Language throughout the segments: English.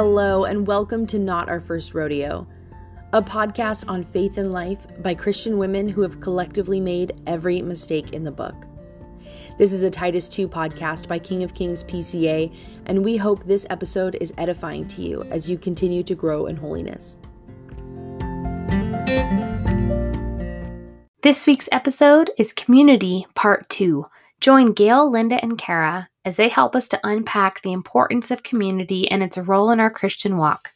Hello, and welcome to Not Our First Rodeo, a podcast on faith and life by Christian women who have collectively made every mistake in the book. This is a Titus 2 podcast by King of Kings PCA, and we hope this episode is edifying to you as you continue to grow in holiness. This week's episode is Community Part 2. Join Gail, Linda, and Kara as they help us to unpack the importance of community and its role in our Christian walk.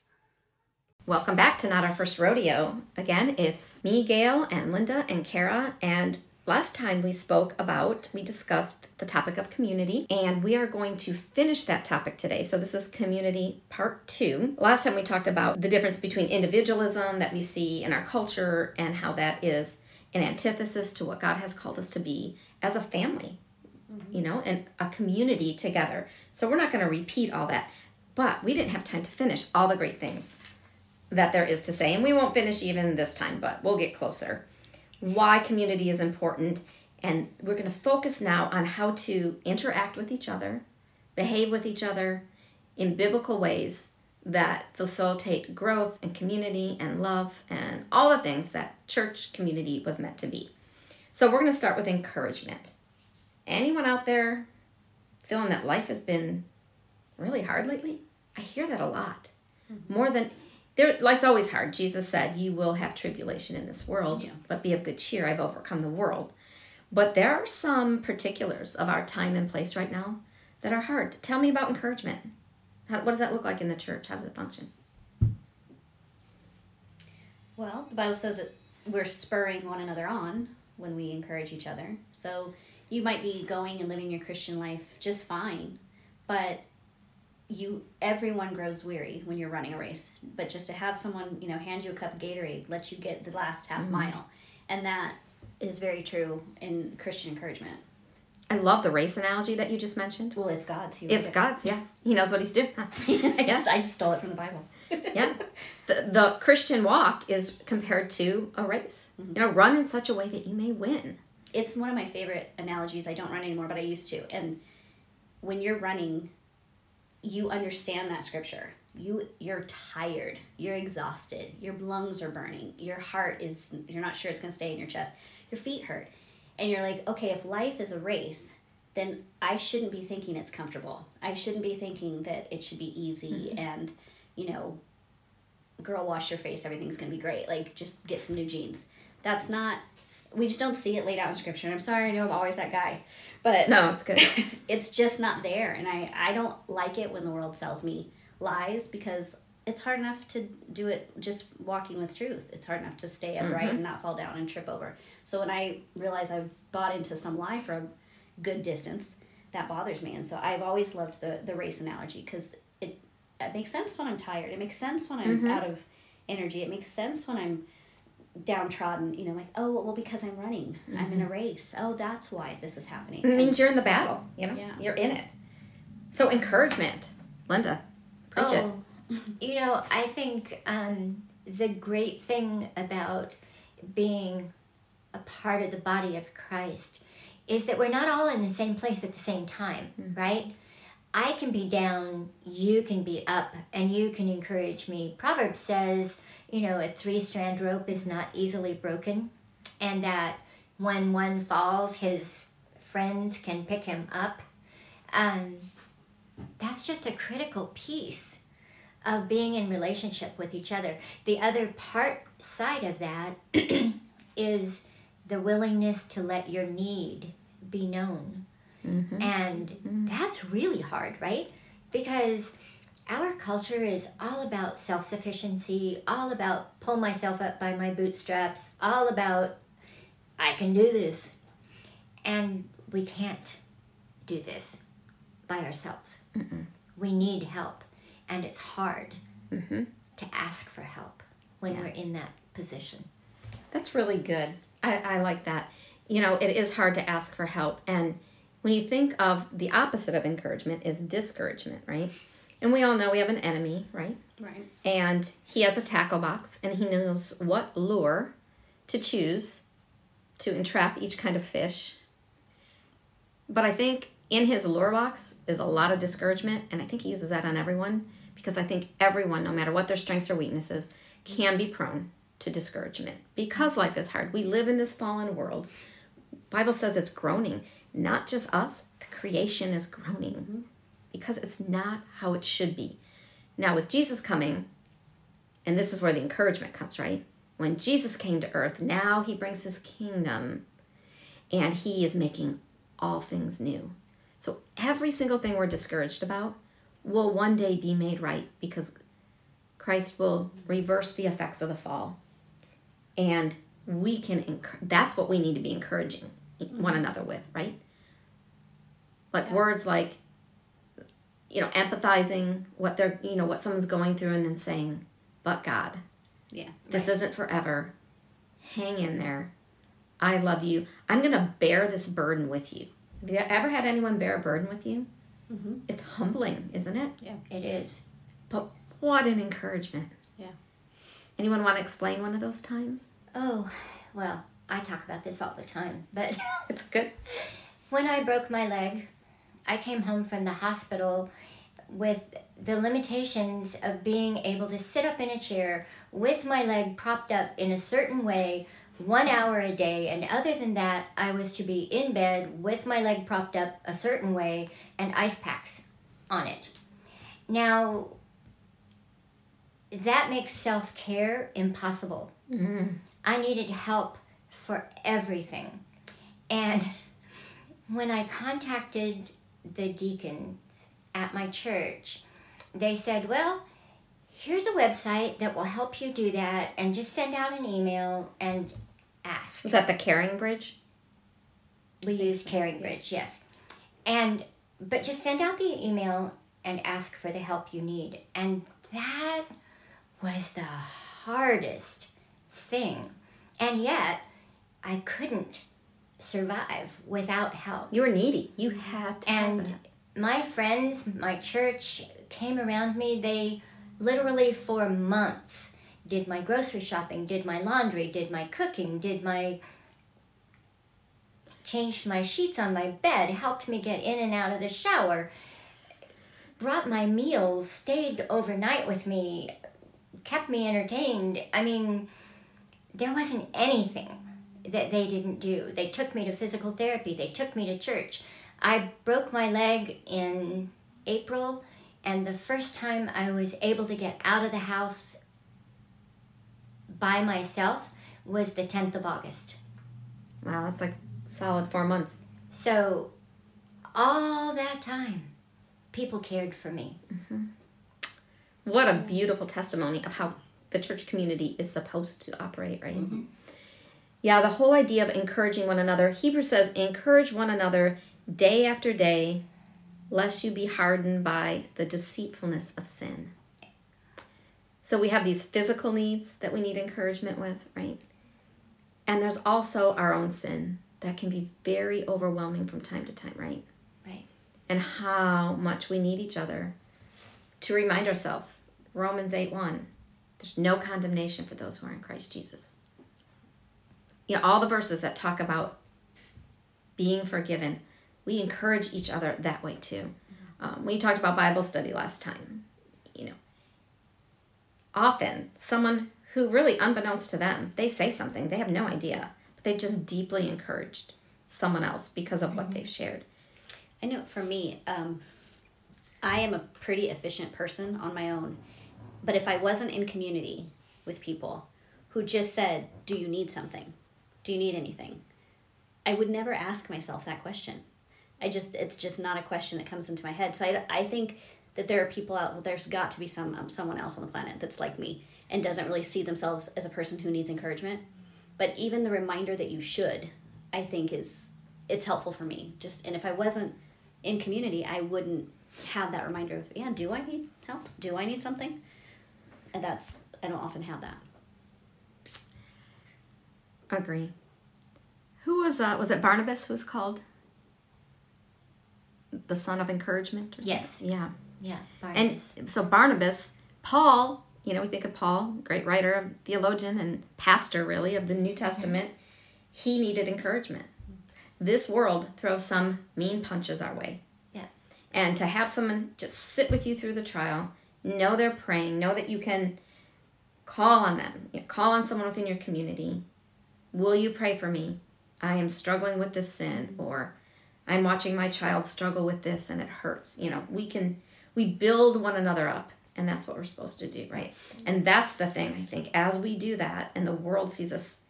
Welcome back to Not Our First Rodeo. Again, it's me, Gail, and Linda, and Kara. And last time we spoke about, we discussed the topic of community, and we are going to finish that topic today. So, this is community part two. Last time we talked about the difference between individualism that we see in our culture and how that is an antithesis to what God has called us to be as a family you know, and a community together. So we're not going to repeat all that. But we didn't have time to finish all the great things that there is to say. And we won't finish even this time, but we'll get closer. Why community is important. And we're going to focus now on how to interact with each other, behave with each other in biblical ways that facilitate growth and community and love and all the things that church community was meant to be. So we're going to start with encouragement. Anyone out there feeling that life has been really hard lately? I hear that a lot. Mm-hmm. More than there life's always hard. Jesus said, "You will have tribulation in this world, yeah. but be of good cheer. I've overcome the world." But there are some particulars of our time and place right now that are hard. Tell me about encouragement. How, what does that look like in the church? How does it function? Well, the Bible says that we're spurring one another on when we encourage each other. So you might be going and living your Christian life just fine, but you everyone grows weary when you're running a race. But just to have someone, you know, hand you a cup of Gatorade, let you get the last half mm-hmm. mile. And that is very true in Christian encouragement. I love the race analogy that you just mentioned. Well, it's God's. He it's God's, yeah. He knows what he's doing. Huh? I, just, I just stole it from the Bible. yeah. The, the Christian walk is compared to a race. Mm-hmm. You know, run in such a way that you may win it's one of my favorite analogies. I don't run anymore, but I used to. And when you're running, you understand that scripture. You you're tired, you're exhausted, your lungs are burning, your heart is you're not sure it's going to stay in your chest. Your feet hurt. And you're like, "Okay, if life is a race, then I shouldn't be thinking it's comfortable. I shouldn't be thinking that it should be easy mm-hmm. and, you know, girl wash your face, everything's going to be great. Like just get some new jeans." That's not we just don't see it laid out in scripture. And I'm sorry, I know I'm always that guy, but no, it's good. it's just not there, and I I don't like it when the world sells me lies because it's hard enough to do it just walking with truth. It's hard enough to stay upright mm-hmm. and not fall down and trip over. So when I realize I've bought into some lie for a good distance, that bothers me. And so I've always loved the the race analogy because it it makes sense when I'm tired. It makes sense when I'm mm-hmm. out of energy. It makes sense when I'm downtrodden, you know, like, oh, well, because I'm running, mm-hmm. I'm in a mm-hmm. race. Oh, that's why this is happening. It means you're in the battle, you know, yeah. you're in it. So, encouragement, Linda, preach oh, it. You know, I think um, the great thing about being a part of the body of Christ is that we're not all in the same place at the same time, mm-hmm. right? I can be down, you can be up, and you can encourage me. Proverbs says, you know, a three strand rope is not easily broken, and that when one falls, his friends can pick him up. Um, that's just a critical piece of being in relationship with each other. The other part side of that is the willingness to let your need be known. Mm-hmm. And mm-hmm. that's really hard, right? Because our culture is all about self sufficiency, all about pull myself up by my bootstraps, all about I can do this. And we can't do this by ourselves. Mm-mm. We need help. And it's hard mm-hmm. to ask for help when yeah. we're in that position. That's really good. I, I like that. You know, it is hard to ask for help. And when you think of the opposite of encouragement is discouragement, right? And we all know we have an enemy, right? Right. And he has a tackle box and he knows what lure to choose to entrap each kind of fish. But I think in his lure box is a lot of discouragement, and I think he uses that on everyone because I think everyone, no matter what their strengths or weaknesses, can be prone to discouragement because life is hard. We live in this fallen world. Bible says it's groaning, not just us, the creation is groaning mm-hmm. Because it's not how it should be. Now with Jesus coming, and this is where the encouragement comes, right? When Jesus came to earth, now he brings his kingdom and he is making all things new. So every single thing we're discouraged about will one day be made right because Christ will reverse the effects of the fall. And we can enc- that's what we need to be encouraging one mm-hmm. another with, right? Like words like you know, empathizing what they're, you know, what someone's going through and then saying, "But God, Yeah. this isn't forever. Hang in there. I love you. I'm going to bear this burden with you. Have you ever had anyone bear a burden with you? Mm-hmm. It's humbling, isn't it? Yeah, it is. But what an encouragement. Yeah. Anyone want to explain one of those times? Oh, well, I talk about this all the time, but It's good. when I broke my leg, I came home from the hospital with the limitations of being able to sit up in a chair with my leg propped up in a certain way one hour a day. And other than that, I was to be in bed with my leg propped up a certain way and ice packs on it. Now, that makes self care impossible. Mm-hmm. I needed help for everything. And when I contacted the deacons at my church, they said, Well, here's a website that will help you do that, and just send out an email and ask. Was that the Caring Bridge? We use Caring Bridge, yes. And but just send out the email and ask for the help you need. And that was the hardest thing. And yet I couldn't survive without help. You were needy. You had to And my friends, my church came around me. They literally for months did my grocery shopping, did my laundry, did my cooking, did my changed my sheets on my bed, helped me get in and out of the shower, brought my meals, stayed overnight with me, kept me entertained. I mean, there wasn't anything that they didn't do. They took me to physical therapy, they took me to church. I broke my leg in April, and the first time I was able to get out of the house by myself was the 10th of August. Wow, that's like solid four months. So, all that time, people cared for me. Mm-hmm. What a beautiful testimony of how the church community is supposed to operate, right? Mm-hmm. Yeah, the whole idea of encouraging one another. Hebrews says, encourage one another day after day, lest you be hardened by the deceitfulness of sin. So we have these physical needs that we need encouragement with, right? And there's also our own sin that can be very overwhelming from time to time, right? Right. and how much we need each other to remind ourselves romans 8 1 there's no condemnation for those who are in christ jesus you know all the verses that talk about being forgiven we encourage each other that way too um, we talked about bible study last time you know often someone who really unbeknownst to them they say something they have no idea but they've just deeply encouraged someone else because of what they've shared I know for me, um, I am a pretty efficient person on my own. But if I wasn't in community with people who just said, Do you need something? Do you need anything? I would never ask myself that question. I just, it's just not a question that comes into my head. So I, I think that there are people out, well, there's got to be some um, someone else on the planet that's like me and doesn't really see themselves as a person who needs encouragement. But even the reminder that you should, I think is it's helpful for me. Just and if I wasn't in community, I wouldn't have that reminder of, yeah, do I need help? Do I need something? And that's, I don't often have that. Agree. Who was uh was it Barnabas who was called the son of encouragement or something? Yes. Yeah. Yeah. And so Barnabas, Paul, you know, we think of Paul, great writer, of theologian and pastor really of the New Testament, he needed encouragement. This world throws some mean punches our way. Yeah. And to have someone just sit with you through the trial know they're praying, know that you can call on them, you know, call on someone within your community. Will you pray for me? I am struggling with this sin, or I'm watching my child struggle with this and it hurts. You know, we can, we build one another up, and that's what we're supposed to do, right? And that's the thing, I think, as we do that and the world sees us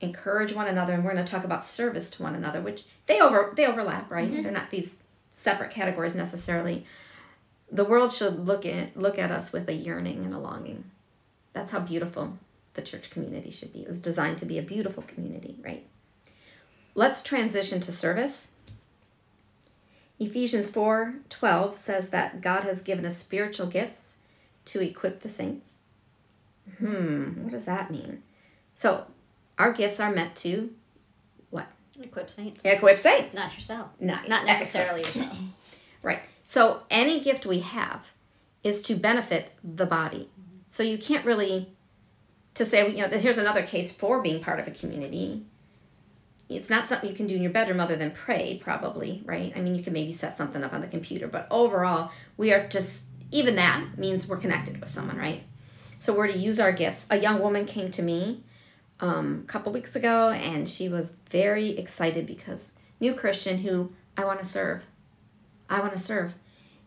encourage one another, and we're going to talk about service to one another, which they over they overlap, right? Mm-hmm. They're not these separate categories necessarily. The world should look at look at us with a yearning and a longing. That's how beautiful the church community should be. It was designed to be a beautiful community, right? Let's transition to service. Ephesians 4 12 says that God has given us spiritual gifts to equip the saints. Hmm, what does that mean? So, our gifts are meant to what? Equip saints. Equip saints. Not yourself. Not- not necessarily yourself. Right. So any gift we have is to benefit the body. So you can't really to say you know that here's another case for being part of a community. It's not something you can do in your bedroom other than pray, probably, right? I mean, you can maybe set something up on the computer, but overall, we are just even that means we're connected with someone, right? So we're to use our gifts. A young woman came to me um, a couple weeks ago, and she was very excited because new Christian who I want to serve. I want to serve.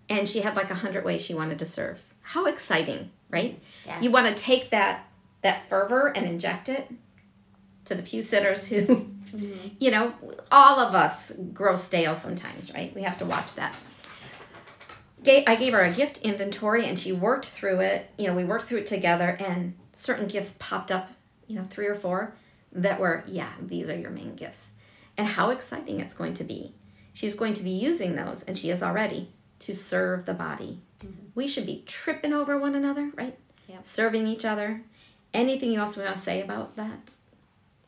And she had like a hundred ways she wanted to serve. How exciting, right? Yeah. You want to take that that fervor and inject it to the pew sitters who, mm-hmm. you know, all of us grow stale sometimes, right? We have to watch that. I gave her a gift inventory and she worked through it. You know, we worked through it together and certain gifts popped up, you know, three or four that were, yeah, these are your main gifts. And how exciting it's going to be. She's going to be using those, and she is already, to serve the body. Mm-hmm. We should be tripping over one another, right? Yep. Serving each other. Anything else we want to say about that?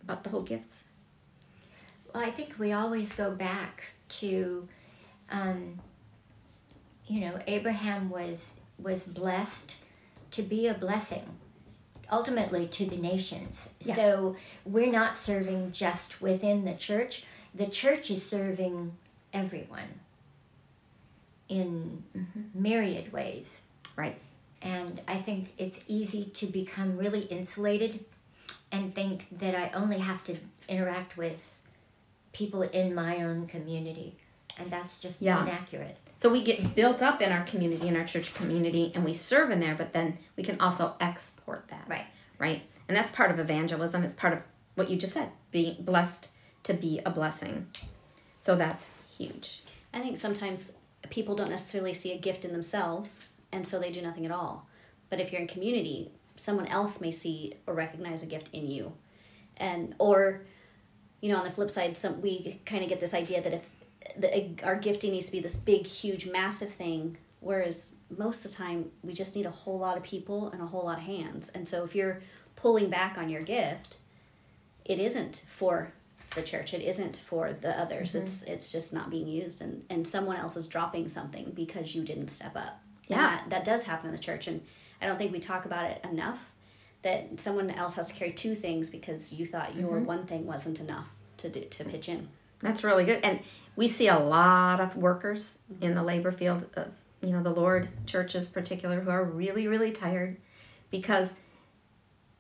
About the whole gifts? Well, I think we always go back to, um, you know, Abraham was was blessed to be a blessing, ultimately to the nations. Yeah. So we're not serving just within the church. The church is serving everyone in myriad ways. Right. And I think it's easy to become really insulated and think that I only have to interact with people in my own community. And that's just Yeah. inaccurate. So we get built up in our community, in our church community, and we serve in there, but then we can also export that. Right. Right. And that's part of evangelism. It's part of what you just said, being blessed to be a blessing. So that's huge. I think sometimes people don't necessarily see a gift in themselves, and so they do nothing at all. But if you're in community, someone else may see or recognize a gift in you, and or, you know, on the flip side, some we kind of get this idea that if the, our gifting needs to be this big, huge, massive thing, whereas most of the time we just need a whole lot of people and a whole lot of hands. And so if you're pulling back on your gift, it isn't for the church. It isn't for the others. Mm-hmm. It's it's just not being used. And and someone else is dropping something because you didn't step up Yeah. that, that does happen in the church and i don't think we talk about it enough that someone else has to carry two things because you thought your mm-hmm. one thing wasn't enough to do to pitch in That's really good. And we see a lot of workers mm-hmm. in the labor field of, you know, the Lord churches particular who are really, really tired because,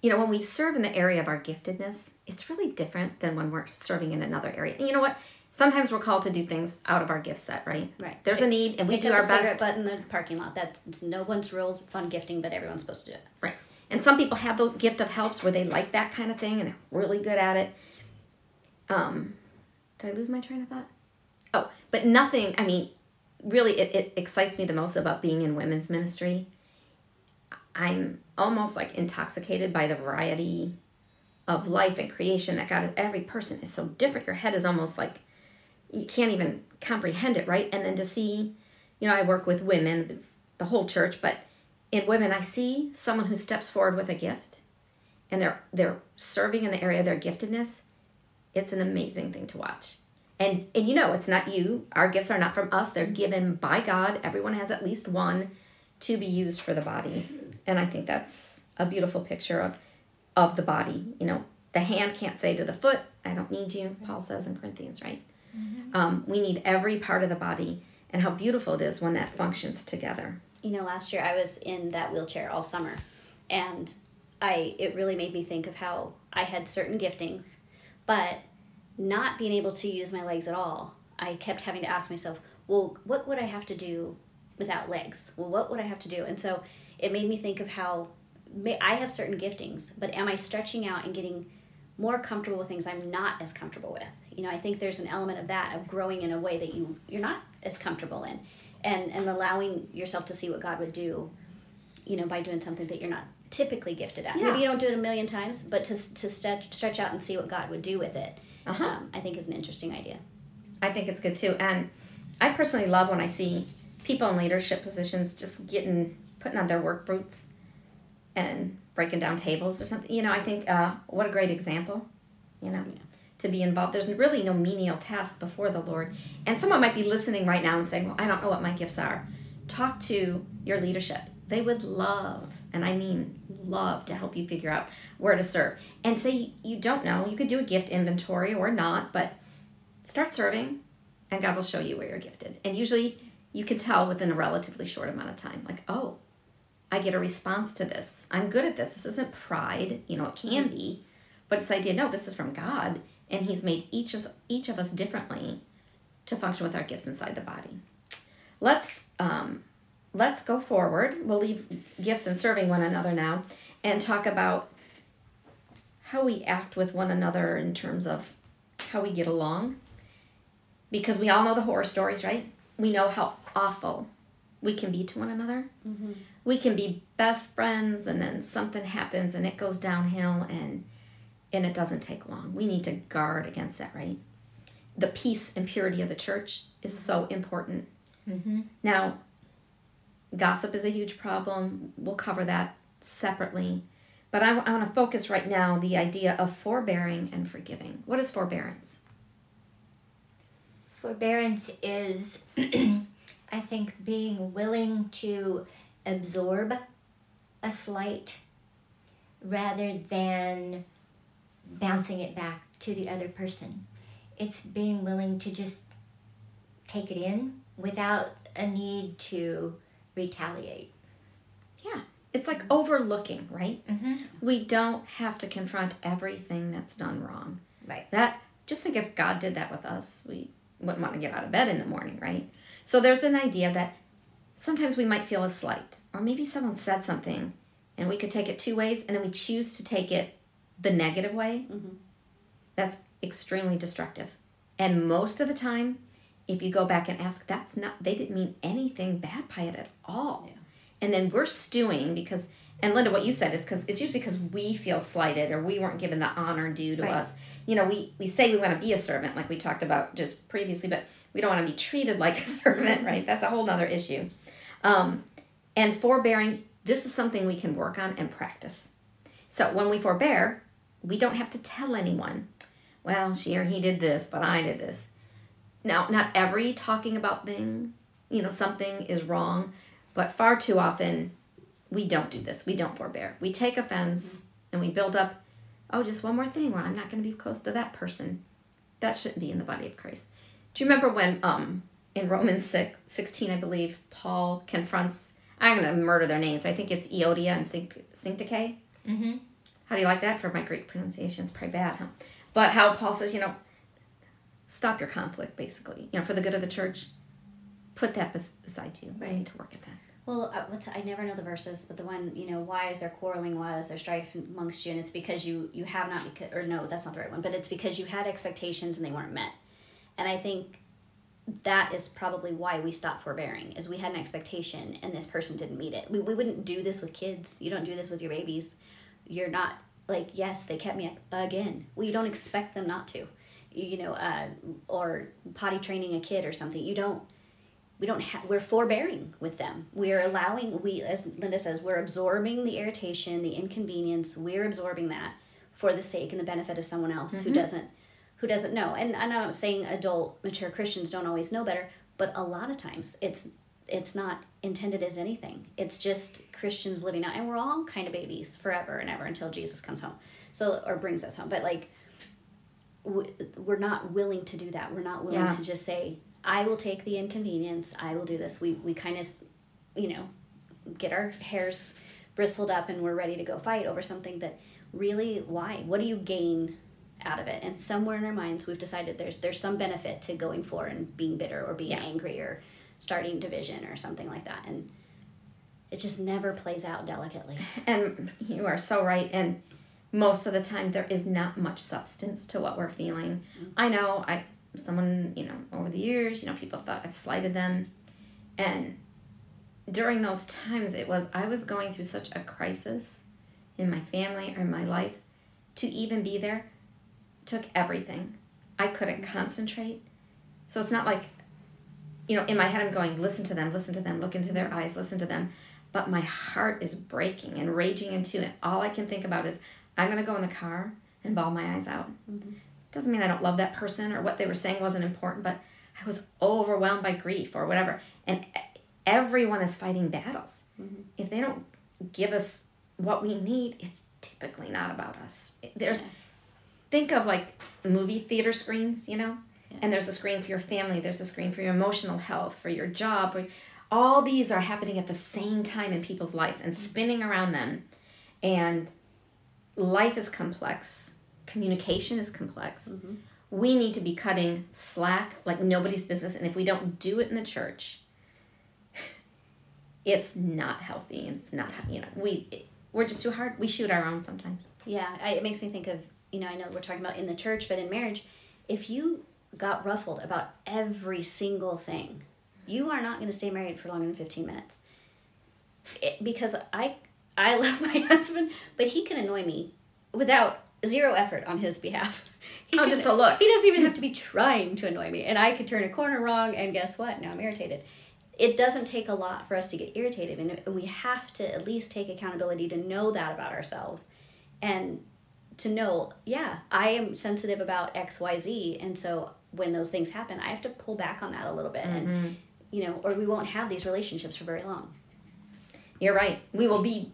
you know, when we serve in the area of our giftedness, it's really different than when we're serving in another area. And you know what? Sometimes we're called to do things out of our gift set, right? Right. There's a need and we do our best. butt in the parking lot that's no one's real fun gifting but everyone's supposed to do it Right. And some people have the gift of helps where they like that kind of thing and they're really good at it. Um, did I lose my train of thought? Oh, but nothing, I mean, really, it, it excites me the most about being in women's ministry. I'm almost like intoxicated by the variety of life and creation that God, every person is so different. Your head is almost like, you can't even comprehend it, right? And then to see, you know, I work with women, it's the whole church, but in women, I see someone who steps forward with a gift and they're they're serving in the area of their giftedness. It's an amazing thing to watch. And and you know, it's not you. Our gifts are not from us. They're given by God. Everyone has at least one to be used for the body. And I think that's a beautiful picture of of the body. You know, the hand can't say to the foot, I don't need you, Paul says in Corinthians, right? Um, we need every part of the body, and how beautiful it is when that functions together. you know, last year I was in that wheelchair all summer, and I it really made me think of how I had certain giftings, but not being able to use my legs at all. I kept having to ask myself, well, what would I have to do without legs? Well, what would I have to do? And so it made me think of how may, I have certain giftings, but am I stretching out and getting more comfortable with things I'm not as comfortable with? You know, I think there's an element of that of growing in a way that you you're not as comfortable in, and and allowing yourself to see what God would do, you know, by doing something that you're not typically gifted at. Yeah. Maybe you don't do it a million times, but to to stretch stretch out and see what God would do with it, Uh-huh. um, I think is an interesting idea. I think it's good too. And I personally love when I see people in leadership positions just getting putting on their work boots and breaking down tables or something. You know, I think uh, what a great example. You know, to be involved. There's really no menial task before the Lord. And someone might be listening right now and saying, "Well, I don't know what my gifts are." Talk to your leadership. They would love, and I mean love, to help you figure out where to serve. And say you don't know. You could do a gift inventory or not, but start serving and God will show you where you're gifted. And usually you can tell within a relatively short amount of time, like, oh, I get a response to this. I'm good at this. This isn't pride, you know, it can be, but it's the idea, no, this is from God, and He's made each of each of us differently to function with our gifts inside the body. Let's um, let's go forward. We'll leave gifts and serving one another now, and talk about how we act with one another in terms of how we get along because we all know the horror stories, right? We know how awful we can be to one another. We can be best friends, and then something happens, and it goes downhill, and and it doesn't take long. We need to guard against that, right? The peace and purity of the church is so important. Mm-hmm. Now, gossip is a huge problem. We'll cover that separately. But I, want to focus right now the idea of forbearing and forgiving. What is forbearance? Forbearance is, I think, being willing to absorb a slight rather than bouncing it back to the other person. It's being willing to just take it in without a need to retaliate. Yeah, it's like overlooking, right? Mm-hmm. We don't have to confront everything that's done wrong. Right. That just think if God did that with us, we wouldn't want to get out of bed in the morning, right? So there's an idea that sometimes we might feel a slight, or maybe someone said something, and we could take it two ways, and then we choose to take it the negative way. That's extremely destructive. And most of the time, if you go back and ask, that's not, they didn't mean anything bad by it at all. And then we're stewing because, and Linda, what you said is because it's usually because we feel slighted or we weren't given the honor due to Right. us. You know, we, we say we want to be a servant, like we talked about just previously, but we don't want to be treated like a servant, right? That's a whole nother issue. Um, and forbearing, this is something we can work on and practice. So when we forbear, we don't have to tell anyone, well, she or he did this, but I did this. Now, not every talking about thing, you know, something is wrong, but far too often we don't do this. We don't forbear. We take offense and we build up, oh, just one more thing where I'm not going to be close to that person. That shouldn't be in the body of Christ. Do you remember when um, in Romans 6, 16, I believe, Paul confronts, I'm going to murder their names, so I think it's Euodia and Sync- Syntyche. Mm-hmm. How do you like that for my Greek pronunciation? It's probably bad, huh? But how Paul says, you know, stop your conflict, basically. You know, for the good of the church, put that bes- beside you. Right. need to work at that. Well, uh, what's I never know the verses, but the one you know, why is there quarreling? Why is there strife amongst you? And it's because you you have not because or no, that's not the right one. But it's because you had expectations and they weren't met. And I think that is probably why we stopped forbearing is we had an expectation and this person didn't meet it. We, we wouldn't do this with kids. You don't do this with your babies. You're not like yes, they kept me up again. Well, you don't expect them not to. You, know, uh, or potty training a kid or something. You don't we don't have we're forbearing with them we're allowing we as linda says we're absorbing the irritation the inconvenience we're absorbing that for the sake and the benefit of someone else who doesn't who doesn't know and i'm not saying adult mature christians don't always know better but a lot of times it's it's not intended as anything it's just christians living out and we're all kind of babies forever and ever until jesus comes home so or brings us home but like we're not willing to do that. We're not willing Yeah. to just say, "I will take the inconvenience. I will do this." We we kind of, you know, get our hairs bristled up and we're ready to go fight over something that really why what do you gain out of it and somewhere in our minds we've decided there's there's some benefit to going for and being bitter or being Yeah. angry or starting division or something like that and it just never plays out delicately And you are so right. And most of the time, there is not much substance to what we're feeling. Mm-hmm. I know I someone you know over the years, you know, people thought I've slighted them, and during those times, it was I was going through such a crisis in my family or in my life. To even be there took everything. I couldn't concentrate. So it's not like, you know, in my head I'm going, listen to them, listen to them, look into their eyes, listen to them but my heart is breaking and raging into it. All I can think about is I'm gonna go in the car and bawl my eyes out. Mm-hmm. Doesn't mean I don't love that person or what they were saying wasn't important, but I was overwhelmed by grief or whatever. And everyone is fighting battles. Mm-hmm. If they don't give us what we need, it's typically not about us. There's think of like movie theater screens, you know, and there's a screen for your family, there's a screen for your emotional health, for your job. For, all these are happening at the same time in people's lives and mm-hmm. spinning around them. And life is complex, communication is complex. Mm-hmm. We need to be cutting slack like nobody's business. And if we don't do it in the church, it's not healthy and it's not, you know, we, we're just too hard. We shoot our own sometimes. Yeah, I, it makes me think of, you know, I know we're talking about in the church, but in marriage, if you got ruffled about every single thing, you are not going to stay married for longer than 15 minutes. It, because I I love my husband, but he can annoy me without zero effort on his behalf. He Oh, can- just a look. He doesn't even have to be trying to annoy me, and I could turn a corner wrong, and guess what? Now I'm irritated. It doesn't take a lot for us to get irritated, and and we have to at least take accountability to know that about ourselves, and to know, yeah, I am sensitive about X, Y, Z, and so when those things happen, I have to pull back on that a little bit, and mm-hmm. you know, or we won't have these relationships for very long. You're right. We will be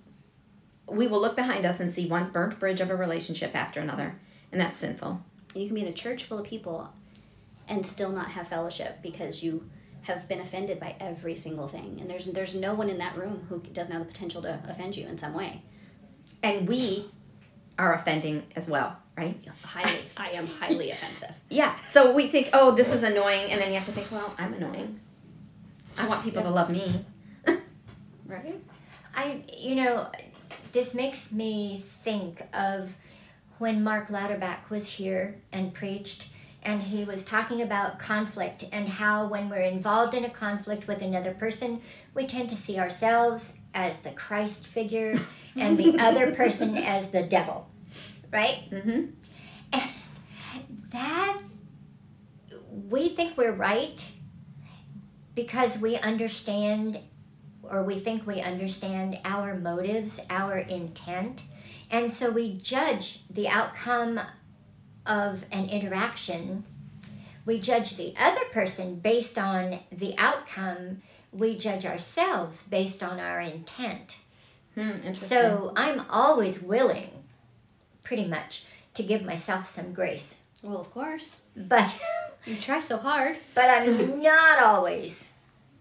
we will look behind us and see one burnt bridge of a relationship after another, and that's sinful. You can be in a church full of people and still not have fellowship because you have been offended by every single thing. And there's there's no one in that room who doesn't have the potential to offend you in some way. And we are offending as well, right? Highly I am highly offensive. Yeah. So we think, "Oh, this is annoying." And then you have to think, "Well, I'm annoying. I want people to love me." Right? I, you know, this makes me think of when Mark Lauterbach was here and preached, and he was talking about conflict and how when we're involved in a conflict with another person, we tend to see ourselves as the Christ figure and the other person as the devil, right? Mhm. And that we think we're right because we understand or we think we understand our motives, our intent, and so we judge the outcome of an interaction. We judge the other person based on the outcome. We judge ourselves based on our intent. Hmm, interesting. So I'm always willing, pretty much, to give myself some grace. Well, of course. But You try so hard. but I'm not always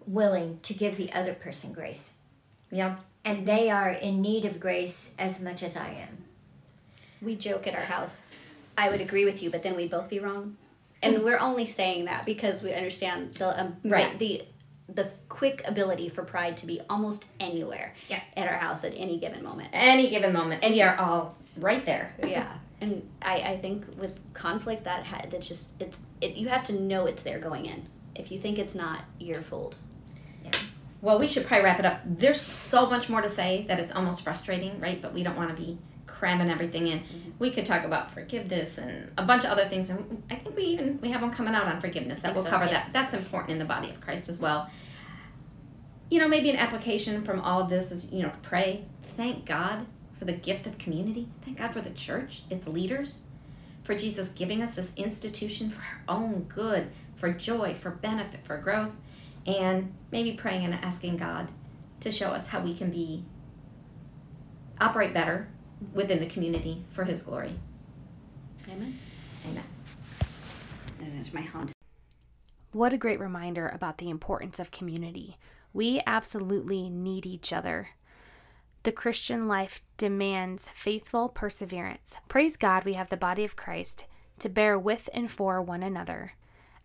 willing to give the other person grace. yeah. And they are in need of grace as much as I am. We joke at our house. I would agree with you, but then we'd both be wrong. And we're only saying that because we understand the um, Right. the the quick ability for pride to be almost anywhere Yeah. at our house at any given moment. Any given moment, and we are all right there. yeah and I, I think with conflict that ha- that's just it's it you have to know it's there going in if you think it's not you're fooled Yeah. Well, we should probably wrap it up. There's so much more to say that it's almost frustrating, right? But we don't want to be cramming everything in. Mm-hmm. We could talk about forgiveness and a bunch of other things, and I think we even we have one coming out on forgiveness that will so, cover yeah. that. That's important in the body of Christ as well. You know, maybe an application from all of this is you know pray, thank God for the gift of community, thank God for the church, its leaders, for Jesus giving us this institution for our own good, for joy, for benefit, for growth, and maybe praying and asking God to show us how we can be operate better within the community for his glory. amen Amen. and it's my haunt What a great reminder about the importance of community. We absolutely need each other. The Christian life demands faithful perseverance. Praise God, we have the body of Christ to bear with and for one another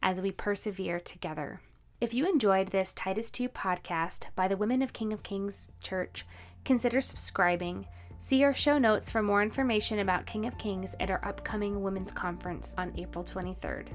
as we persevere together. If you enjoyed this Titus 2 podcast by the Women of King of Kings Church, consider subscribing. See our show notes for more information about King of Kings at our upcoming Women's Conference on April 23rd.